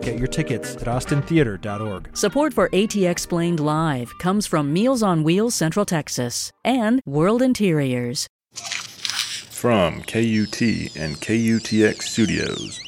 Get your tickets at austintheater.org. Support for ATXplained Live comes from Meals on Wheels Central Texas and World Interiors. From KUT and KUTX Studios.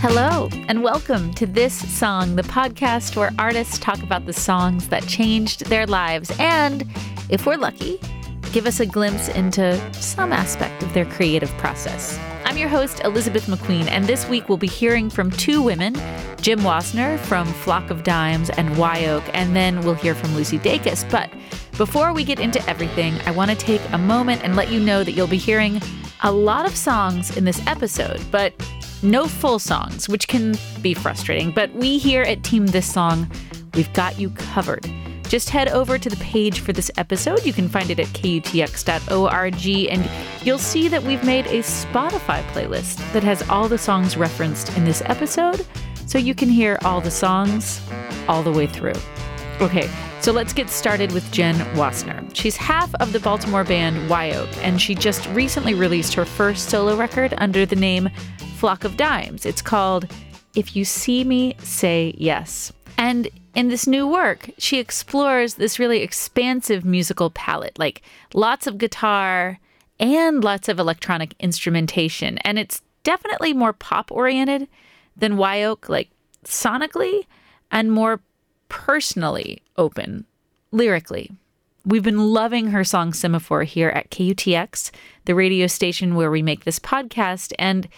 Hello, and welcome to This Song, the podcast where artists talk about the songs that changed their lives and, if we're lucky, give us a glimpse into some aspect of their creative process. I'm your host, Elizabeth McQueen, and this week we'll be hearing from two women Jenn Wasner from Flock of Dimes and Wye Oak, and then we'll hear from Lucy Dacus. But before we get into everything, I want to take a moment and let you know that you'll be hearing a lot of songs in this episode, but no full songs, which can be frustrating. But we here at Team This Song, we've got you covered. Just head over to the page for this episode. You can find it at kutx.org, and you'll see that we've made a Spotify playlist that has all the songs referenced in this episode, so you can hear all the songs all the way through. Okay, so let's get started with Jenn Wasner. She's half of the Baltimore band Wye Oak, and she just recently released her first solo record under the name Flock of Dimes. It's called If You See Me, Say Yes. And in this new work, she explores this really expansive musical palette, like lots of guitar and lots of electronic instrumentation. And it's definitely more pop oriented than Wye like sonically, and more personally open lyrically. We've been loving her song Semaphore here at KUTX, the radio station where we make this podcast, and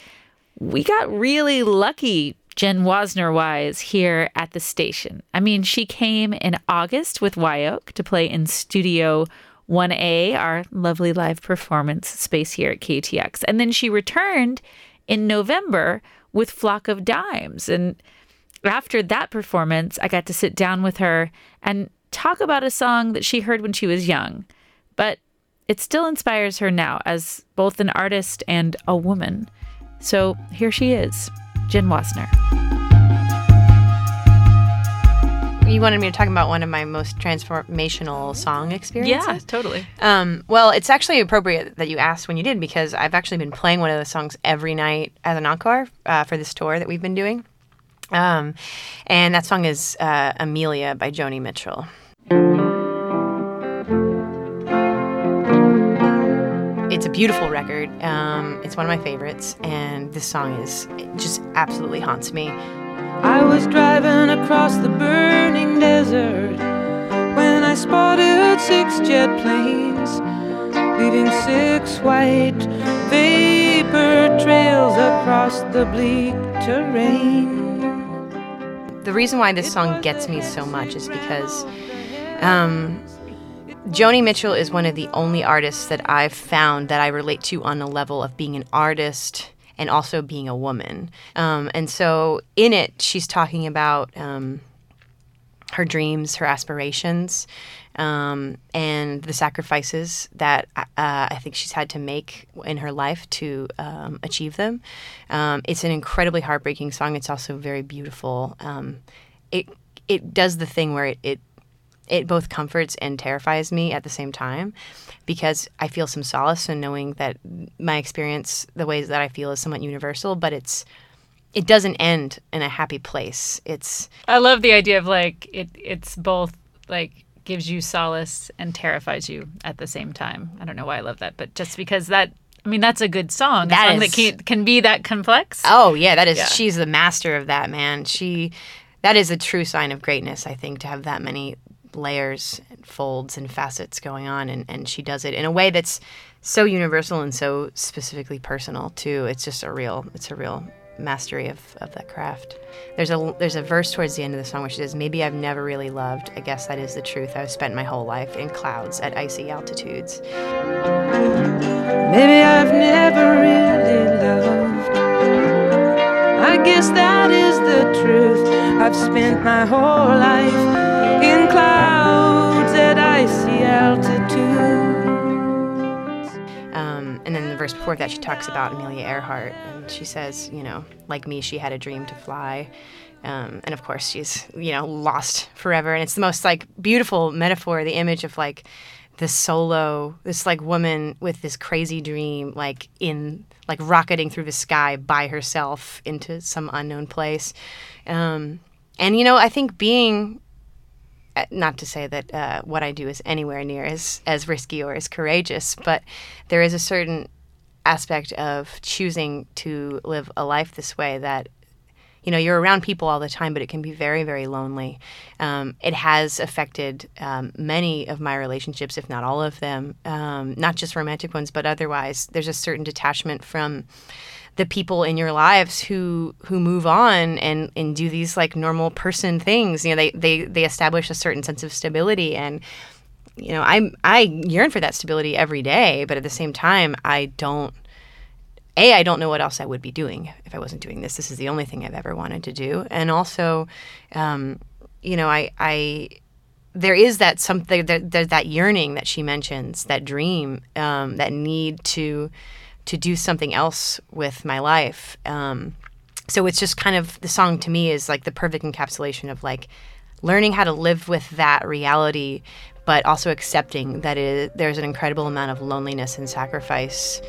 we got really lucky Jenn Wasner wise here at the station. I mean, she came in August with Wye Oak to play in Studio 1A, our lovely live performance space here at KTX. And then she returned in November with Flock of Dimes. And after that performance, I got to sit down with her and talk about a song that she heard when she was young, but it still inspires her now as both an artist and a woman. So here she is. Jenn Wasner. You wanted me to talk about one of my most transformational song experiences? Yeah, totally. Um, well, it's actually appropriate that you asked when you did because I've actually been playing one of those songs every night as an encore uh, for this tour that we've been doing. Um, and that song is uh, Amelia by Joni Mitchell. It's a beautiful record. Um, it's one of my favorites, and this song is it just absolutely haunts me. I was driving across the burning desert when I spotted six jet planes, leaving six white vapor trails across the bleak terrain. The reason why this song gets me so much is because um, Joni Mitchell is one of the only artists that I've found that I relate to on a level of being an artist and also being a woman. Um, and so in it, she's talking about um, her dreams, her aspirations, um, and the sacrifices that uh, I think she's had to make in her life to um, achieve them. Um, it's an incredibly heartbreaking song. It's also very beautiful. Um, it it does the thing where it, it it both comforts and terrifies me at the same time because I feel some solace in knowing that my experience, the ways that I feel, is somewhat universal, but it's it doesn't end in a happy place. It's I love the idea of like it it's both like gives you solace and terrifies you at the same time. I don't know why I love that, but just because that I mean that's a good song. That a song is- that can, can be that complex. oh yeah, that is Yeah. she's the master of that man. She that is a true sign of greatness, I think, to have that many layers, and folds, and facets going on, and, and she does it in a way that's so universal and so specifically personal too. It's just a real, it's a real mastery of, of that craft. There's a there's a verse towards the end of the song where she says, "Maybe I've never really loved. I guess that is the truth. I've spent my whole life in clouds at icy altitudes." Maybe I've never really loved. I guess that is the truth. I've spent my whole life clouds at icy altitudes. Um, and then the verse before that, she talks about Amelia Earhart, and she says, you know, like me, she had a dream to fly. Um, and of course, she's, you know, lost forever. And it's the most like beautiful metaphor, the image of like this solo, this like woman with this crazy dream, like in like rocketing through the sky by herself into some unknown place. Um, and you know, I think being not to say that uh, what I do is anywhere near as as risky or as courageous, but there is a certain aspect of choosing to live a life this way that you know you're around people all the time but it can be very very lonely. Um, it has affected um, many of my relationships if not all of them. Um, not just romantic ones but otherwise there's a certain detachment from the people in your lives who who move on and and do these like normal person things. You know they they they establish a certain sense of stability and you know i i yearn for that stability every day but at the same time i don't a i don't know what else i would be doing if i wasn't doing this. This is the only thing i've ever wanted to do. And also um, you know i i there is that something that that yearning that she mentions that dream um, that need to to do something else with my life um, so it's just kind of the song to me is like the perfect encapsulation of like learning how to live with that reality but also accepting that it, there's an incredible amount of loneliness and sacrifice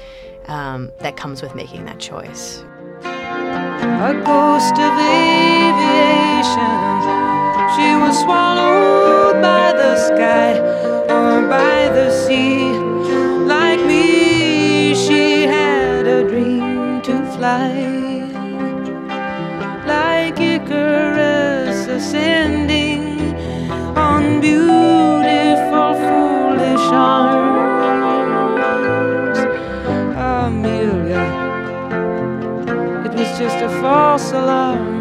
um, that comes with making that choice. A ghost of aviation. She was swallowed by the sky or by the sea. Fly. Like Icarus ascending on beautiful, foolish arms. Amelia, it was just a false alarm.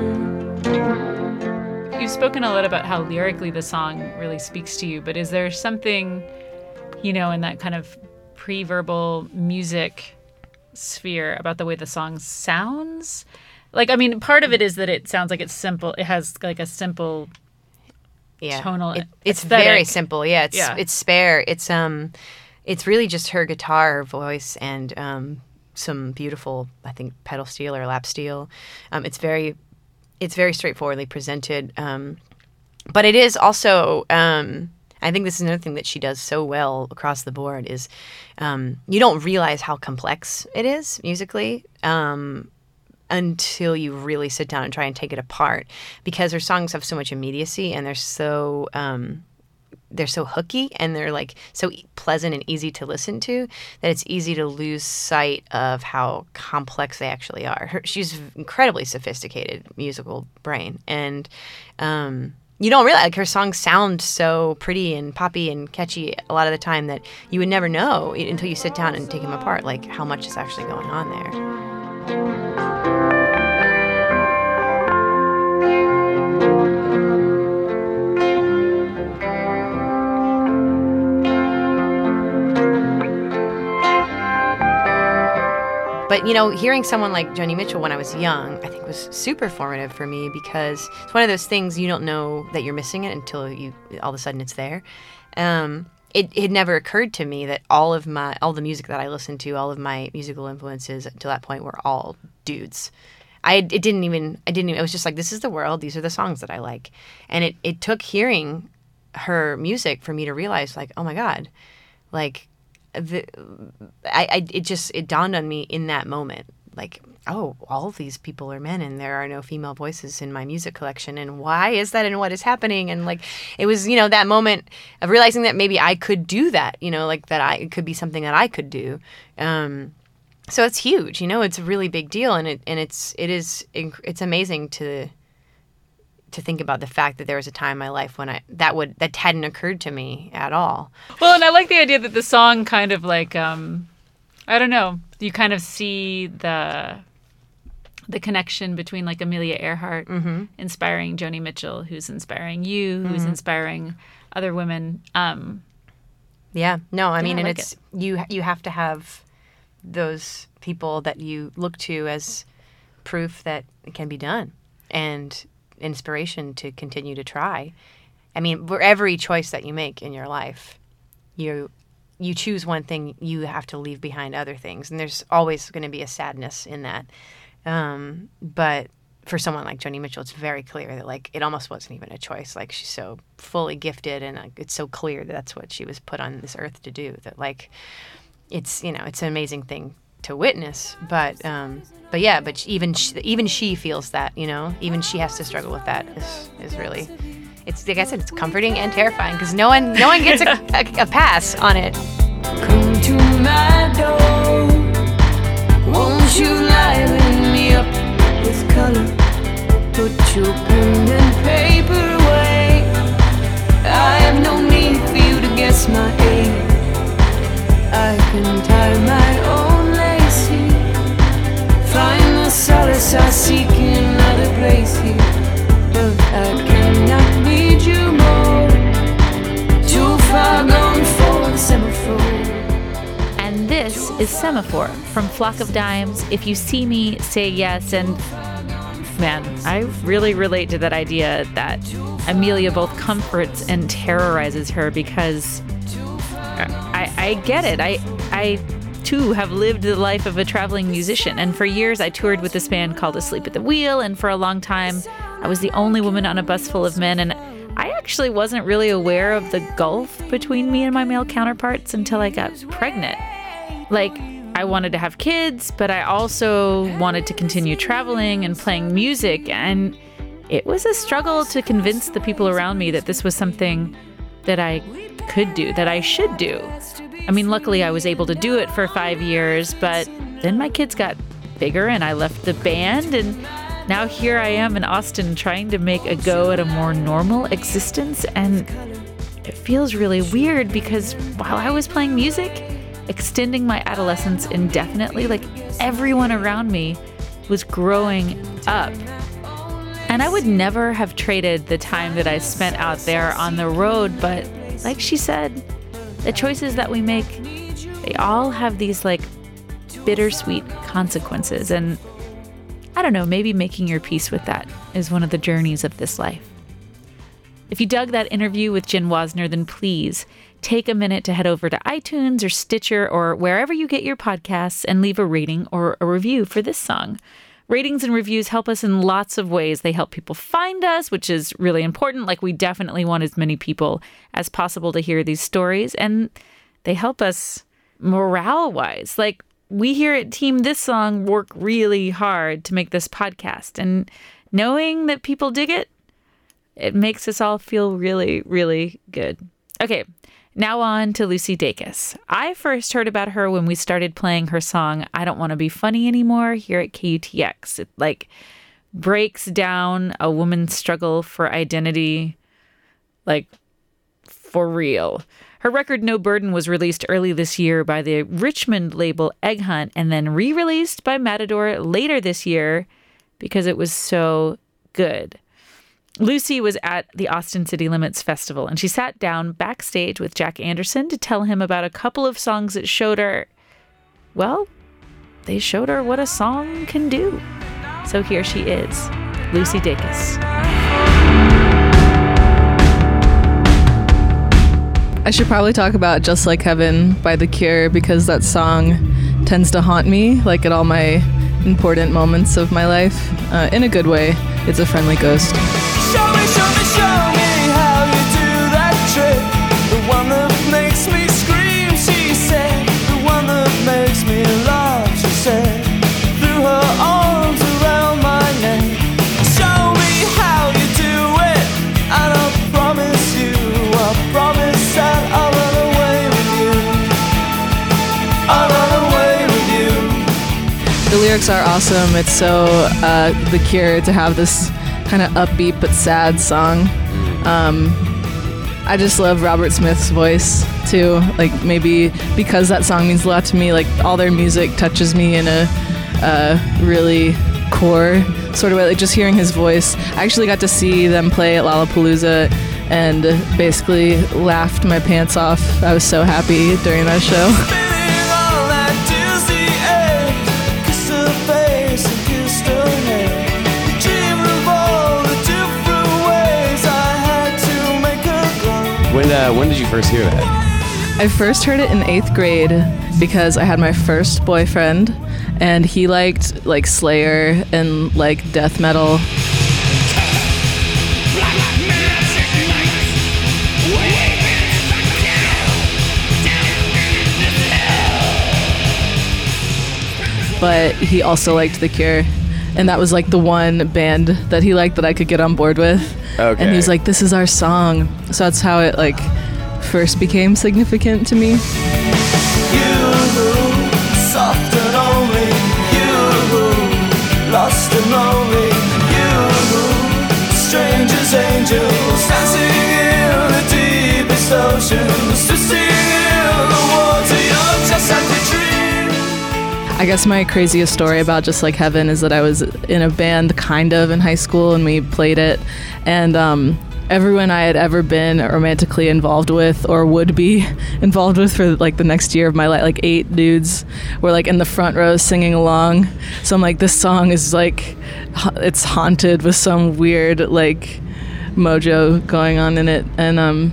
You've spoken a lot about how lyrically the song really speaks to you, but is there something, you know, in that kind of pre verbal music sphere about the way the song sounds? Like, I mean, part of it is that it sounds like it's simple, it has like a simple yeah. tonal It, it's aesthetic. very simple. Yeah, it's Yeah. it's spare. It's um, it's really just her guitar, voice, and um, some beautiful, I think, pedal steel or lap steel. Um, it's very, it's very straightforwardly presented. Um, but it is also. Um, I think this is another thing that she does so well across the board is um, you don't realize how complex it is musically. Um, until you really sit down and try and take it apart because her songs have so much immediacy and they're so um, they're so hooky and they're like so pleasant and easy to listen to that it's easy to lose sight of how complex they actually are. Her, she's incredibly sophisticated musical brain and um, you don't realize like her songs sound so pretty and poppy and catchy a lot of the time that you would never know until you sit down and take them apart like how much is actually going on there. But you know, hearing someone like Joni Mitchell when I was young, I think was super formative for me because it's one of those things you don't know that you're missing it until you all of a sudden it's there. Um, it it never occurred to me that all of my all the music that I listened to, all of my musical influences to that point were all dudes. I it didn't even I didn't even, it was just like this is the world, these are the songs that I like. And it it took hearing her music for me to realize like, oh my god, like the, I, I it just it dawned on me in that moment like oh all these people are men and there are no female voices in my music collection and why is that and what is happening? And like it was you know that moment of realizing that maybe I could do that you know like that I it could be something that I could do. Um so it's huge you know it's a really big deal and it and it's it is it's amazing to to think about the fact that there was a time in my life when I that would that hadn't occurred to me at all Well, and I like the idea that the song kind of like um I don't know, you kind of see the the connection between like Amelia Earhart Mm-hmm. inspiring Joni Mitchell, who's inspiring you, who's inspiring other women. Um Yeah, no, I mean, I and like it's you. You have to have those people that you look to as proof that it can be done. and inspiration to continue to try. I mean, for every choice that you make in your life, you you choose one thing, you have to leave behind other things, and there's always going to be a sadness in that. Um, but for someone like Joni Mitchell, it's very clear that like it almost wasn't even a choice. Like she's so fully gifted, and like, it's so clear that that's what she was put on this earth to do. That like it's you know it's an amazing thing to witness. But um, but yeah, but even she, even she feels that you know even she has to struggle with that. Is is really. It's like I said, it's comforting and terrifying because no one, no one gets a, a, a pass on it. Come to my door. Won't you liven me up with color? Put your pen and paper away. I have no need for you to guess my age. I can tie my solace I seek in another place here. But I cannot need you more. Too far gone for the semaphore. And this is Semaphore from Flock of Dimes. If you see me, say yes. And man, I really relate to that idea that Amelia both comforts and terrorizes her because I, I get it. I, I too have lived the life of a traveling musician. And for years, I toured with this band called Asleep at the Wheel. And for a long time, I was the only woman on a bus full of men. And I actually wasn't really aware of the gulf between me and my male counterparts until I got pregnant. Like, I wanted to have kids, but I also wanted to continue traveling and playing music. And it was a struggle to convince the people around me that this was something that I could do, that I should do. I mean, luckily I was able to do it for five years, but then my kids got bigger and I left the band. And now here I am in Austin trying to make a go at a more normal existence. And it feels really weird because while I was playing music, extending my adolescence indefinitely, like everyone around me was growing up. And I would never have traded the time that I spent out there on the road, but like she said, the choices that we make, they all have these like bittersweet consequences. And I don't know, maybe making your peace with that is one of the journeys of this life. If you dug that interview with Jenn Wasner, then please take a minute to head over to iTunes or Stitcher or wherever you get your podcasts and leave a rating or a review for this song. Ratings and reviews help us in lots of ways. They help people find us, which is really important. Like, we definitely want as many people as possible to hear these stories, and they help us morale wise. Like, we here at Team This Song work really hard to make this podcast, and knowing that people dig it, it makes us all feel really, really good. Okay, now on to Lucy Dacus. I first heard about her when we started playing her song I Don't Want to Be Funny Anymore here at KUTX. It like breaks down a woman's struggle for identity like for real. Her record No Burden was released early this year by the Richmond label Egg Hunt and then re-released by Matador later this year because it was so good. Lucy was at the Austin City Limits Festival and she sat down backstage with Jack Anderson to tell him about a couple of songs that showed her, well, they showed her what a song can do. So here she is, Lucy Dacus. I should probably talk about Just Like Heaven by The Cure because that song tends to haunt me, like at all my important moments of my life. Uh, in a good way, it's a friendly ghost. Are awesome. It's so uh, The Cure to have this kind of upbeat but sad song. Um, I just love Robert Smith's voice too. Like maybe because that song means a lot to me. Like all their music touches me in a uh, really core sort of way. Like just hearing his voice. I actually got to see them play at Lollapalooza and basically laughed my pants off. I was so happy during that show. you first hear that? I first heard it in eighth grade because I had my first boyfriend, and he liked like Slayer and like death metal. But he also liked The Cure, and that was like the one band that he liked that I could get on board with. Okay. And he was like, "This is our song," so that's how it like first became significant to me. soft and lonely, you lost and lonely, you strangers, angels dancing in the deepest oceans, twisting in the water, you're just like a dream. I guess my craziest story about just like heaven is that I was in a band kind of in high school and we played it, and um, everyone I had ever been romantically involved with or would be involved with for like the next year of my life, like eight dudes, were like in the front row singing along. So I'm like, this song is like, it's haunted with some weird like mojo going on in it, and um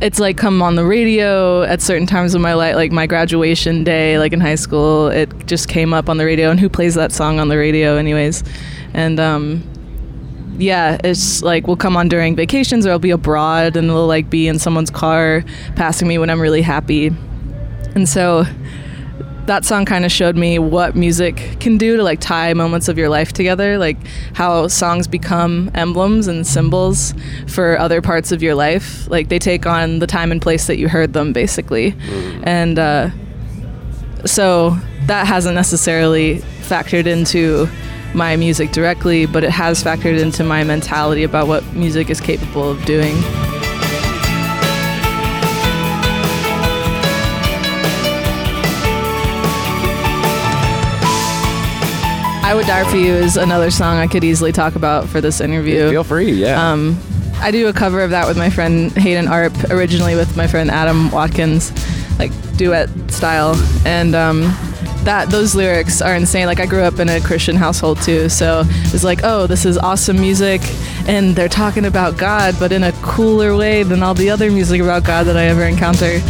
it's like come on the radio at certain times of my life like my graduation day like in high school it just came up on the radio. And who plays that song on the radio anyways? And um yeah it's like we'll come on during vacations or i'll be abroad and it'll like be in someone's car passing me when i'm really happy. And so that song kind of showed me what music can do to like tie moments of your life together like how songs become emblems and symbols for other parts of your life. Like they take on the time and place that you heard them basically. And uh, so that hasn't necessarily factored into my music directly but it has factored into my mentality about what music is capable of doing I Would Die 4 You is another song I could easily talk about for this interview. Feel free, yeah. Um, I do a cover of that with my friend Hayden Arp, originally with my friend Adam Watkins, like duet style. And um, that those lyrics are insane. Like I grew up in a Christian household too, so it's like, oh, this is awesome music, and they're talking about God, but in a cooler way than all the other music about God that I ever encounter.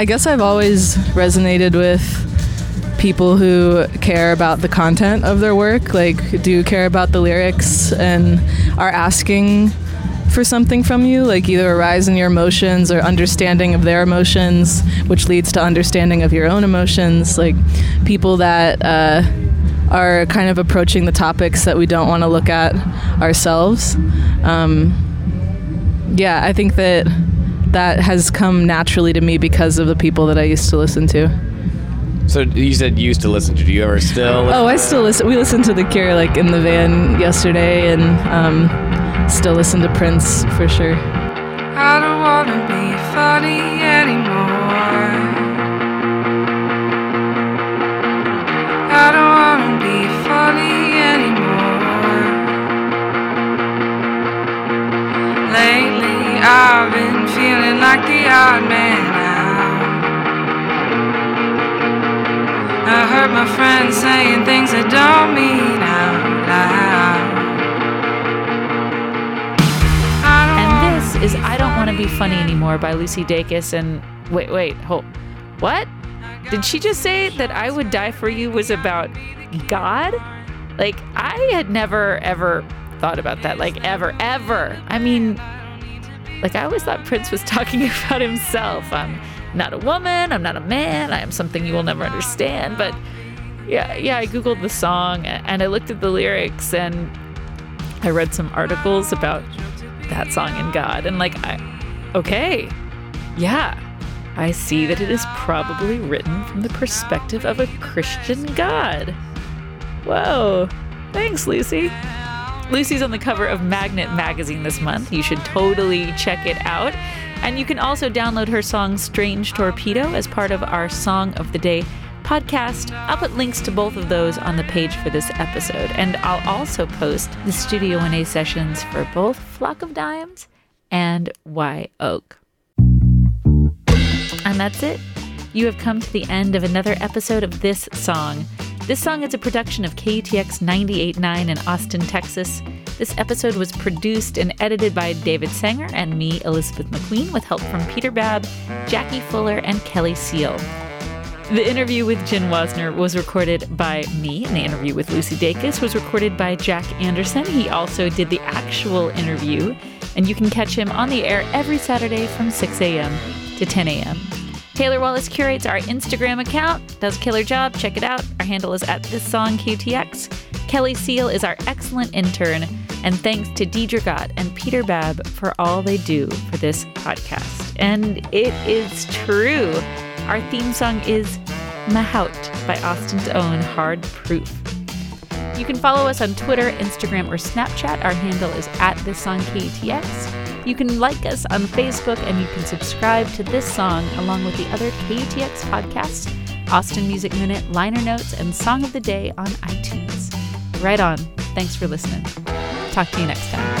I guess I've always resonated with people who care about the content of their work, like do care about the lyrics and are asking for something from you, like either a rise in your emotions or understanding of their emotions, which leads to understanding of your own emotions. Like people that uh, are kind of approaching the topics that we don't want to look at ourselves. Um, yeah, I think that that has come naturally to me because of the people that I used to listen to. so you said you used to listen to. Do you ever still? Oh, I still listen. We listened to The Cure like in the van yesterday, and um, still listen to Prince for sure. I've been feeling like the odd man out. I heard my friends saying things I don't mean out loud. I And this is I Don't Want to Be Funny Anymore by Lucy Dacus. And wait, wait, hold. What? Did she just say that I Would Die 4 You was about God? Like, I had never, ever thought about that. Like, ever, ever. I mean, like, I always thought Prince was talking about himself. I'm not a woman. I'm not a man. I am something you will never understand. But yeah, yeah, I Googled the song and I looked at the lyrics and I read some articles about that song and God. And like, I, okay, yeah, I see that it is probably written from the perspective of a Christian God. Whoa, thanks, Lucy. Lucy's on the cover of Magnet magazine this month. You should totally check it out. And you can also download her song Strange Torpedo as part of our Song of the Day podcast. I'll put links to both of those on the page for this episode. And I'll also post the Studio 1A sessions for both Flock of Dimes and Wye Oak. And that's it. You have come to the end of another episode of This Song. This song is a production of KUTX 98.9 in Austin, Texas. This episode was produced and edited by David Sanger and me, Elizabeth McQueen, with help from Peter Babb, Jackie Fuller, and Kelly Seal. The interview with Jenn Wasner was recorded by me, and the interview with Lucy Dacus was recorded by Jack Anderson. He also did the actual interview, and you can catch him on the air every Saturday from 6 a.m. to 10 a.m. Taylor Wallace curates our Instagram account, does killer job. Check it out. Our handle is at this song KUTX. Kelly Seal is our excellent intern, and thanks to Deidre Gott and Peter Babb for all they do for this podcast. And it is true. Our theme song is Mahout by Austin's own Hard Proof. You can follow us on Twitter, Instagram, or Snapchat. Our handle is at this song KUTX. You can like us on Facebook and you can subscribe to this song along with the other KUTX podcasts, Austin Music Minute, Liner Notes, and Song of the Day on iTunes. Right on. Thanks for listening. Talk to you next time.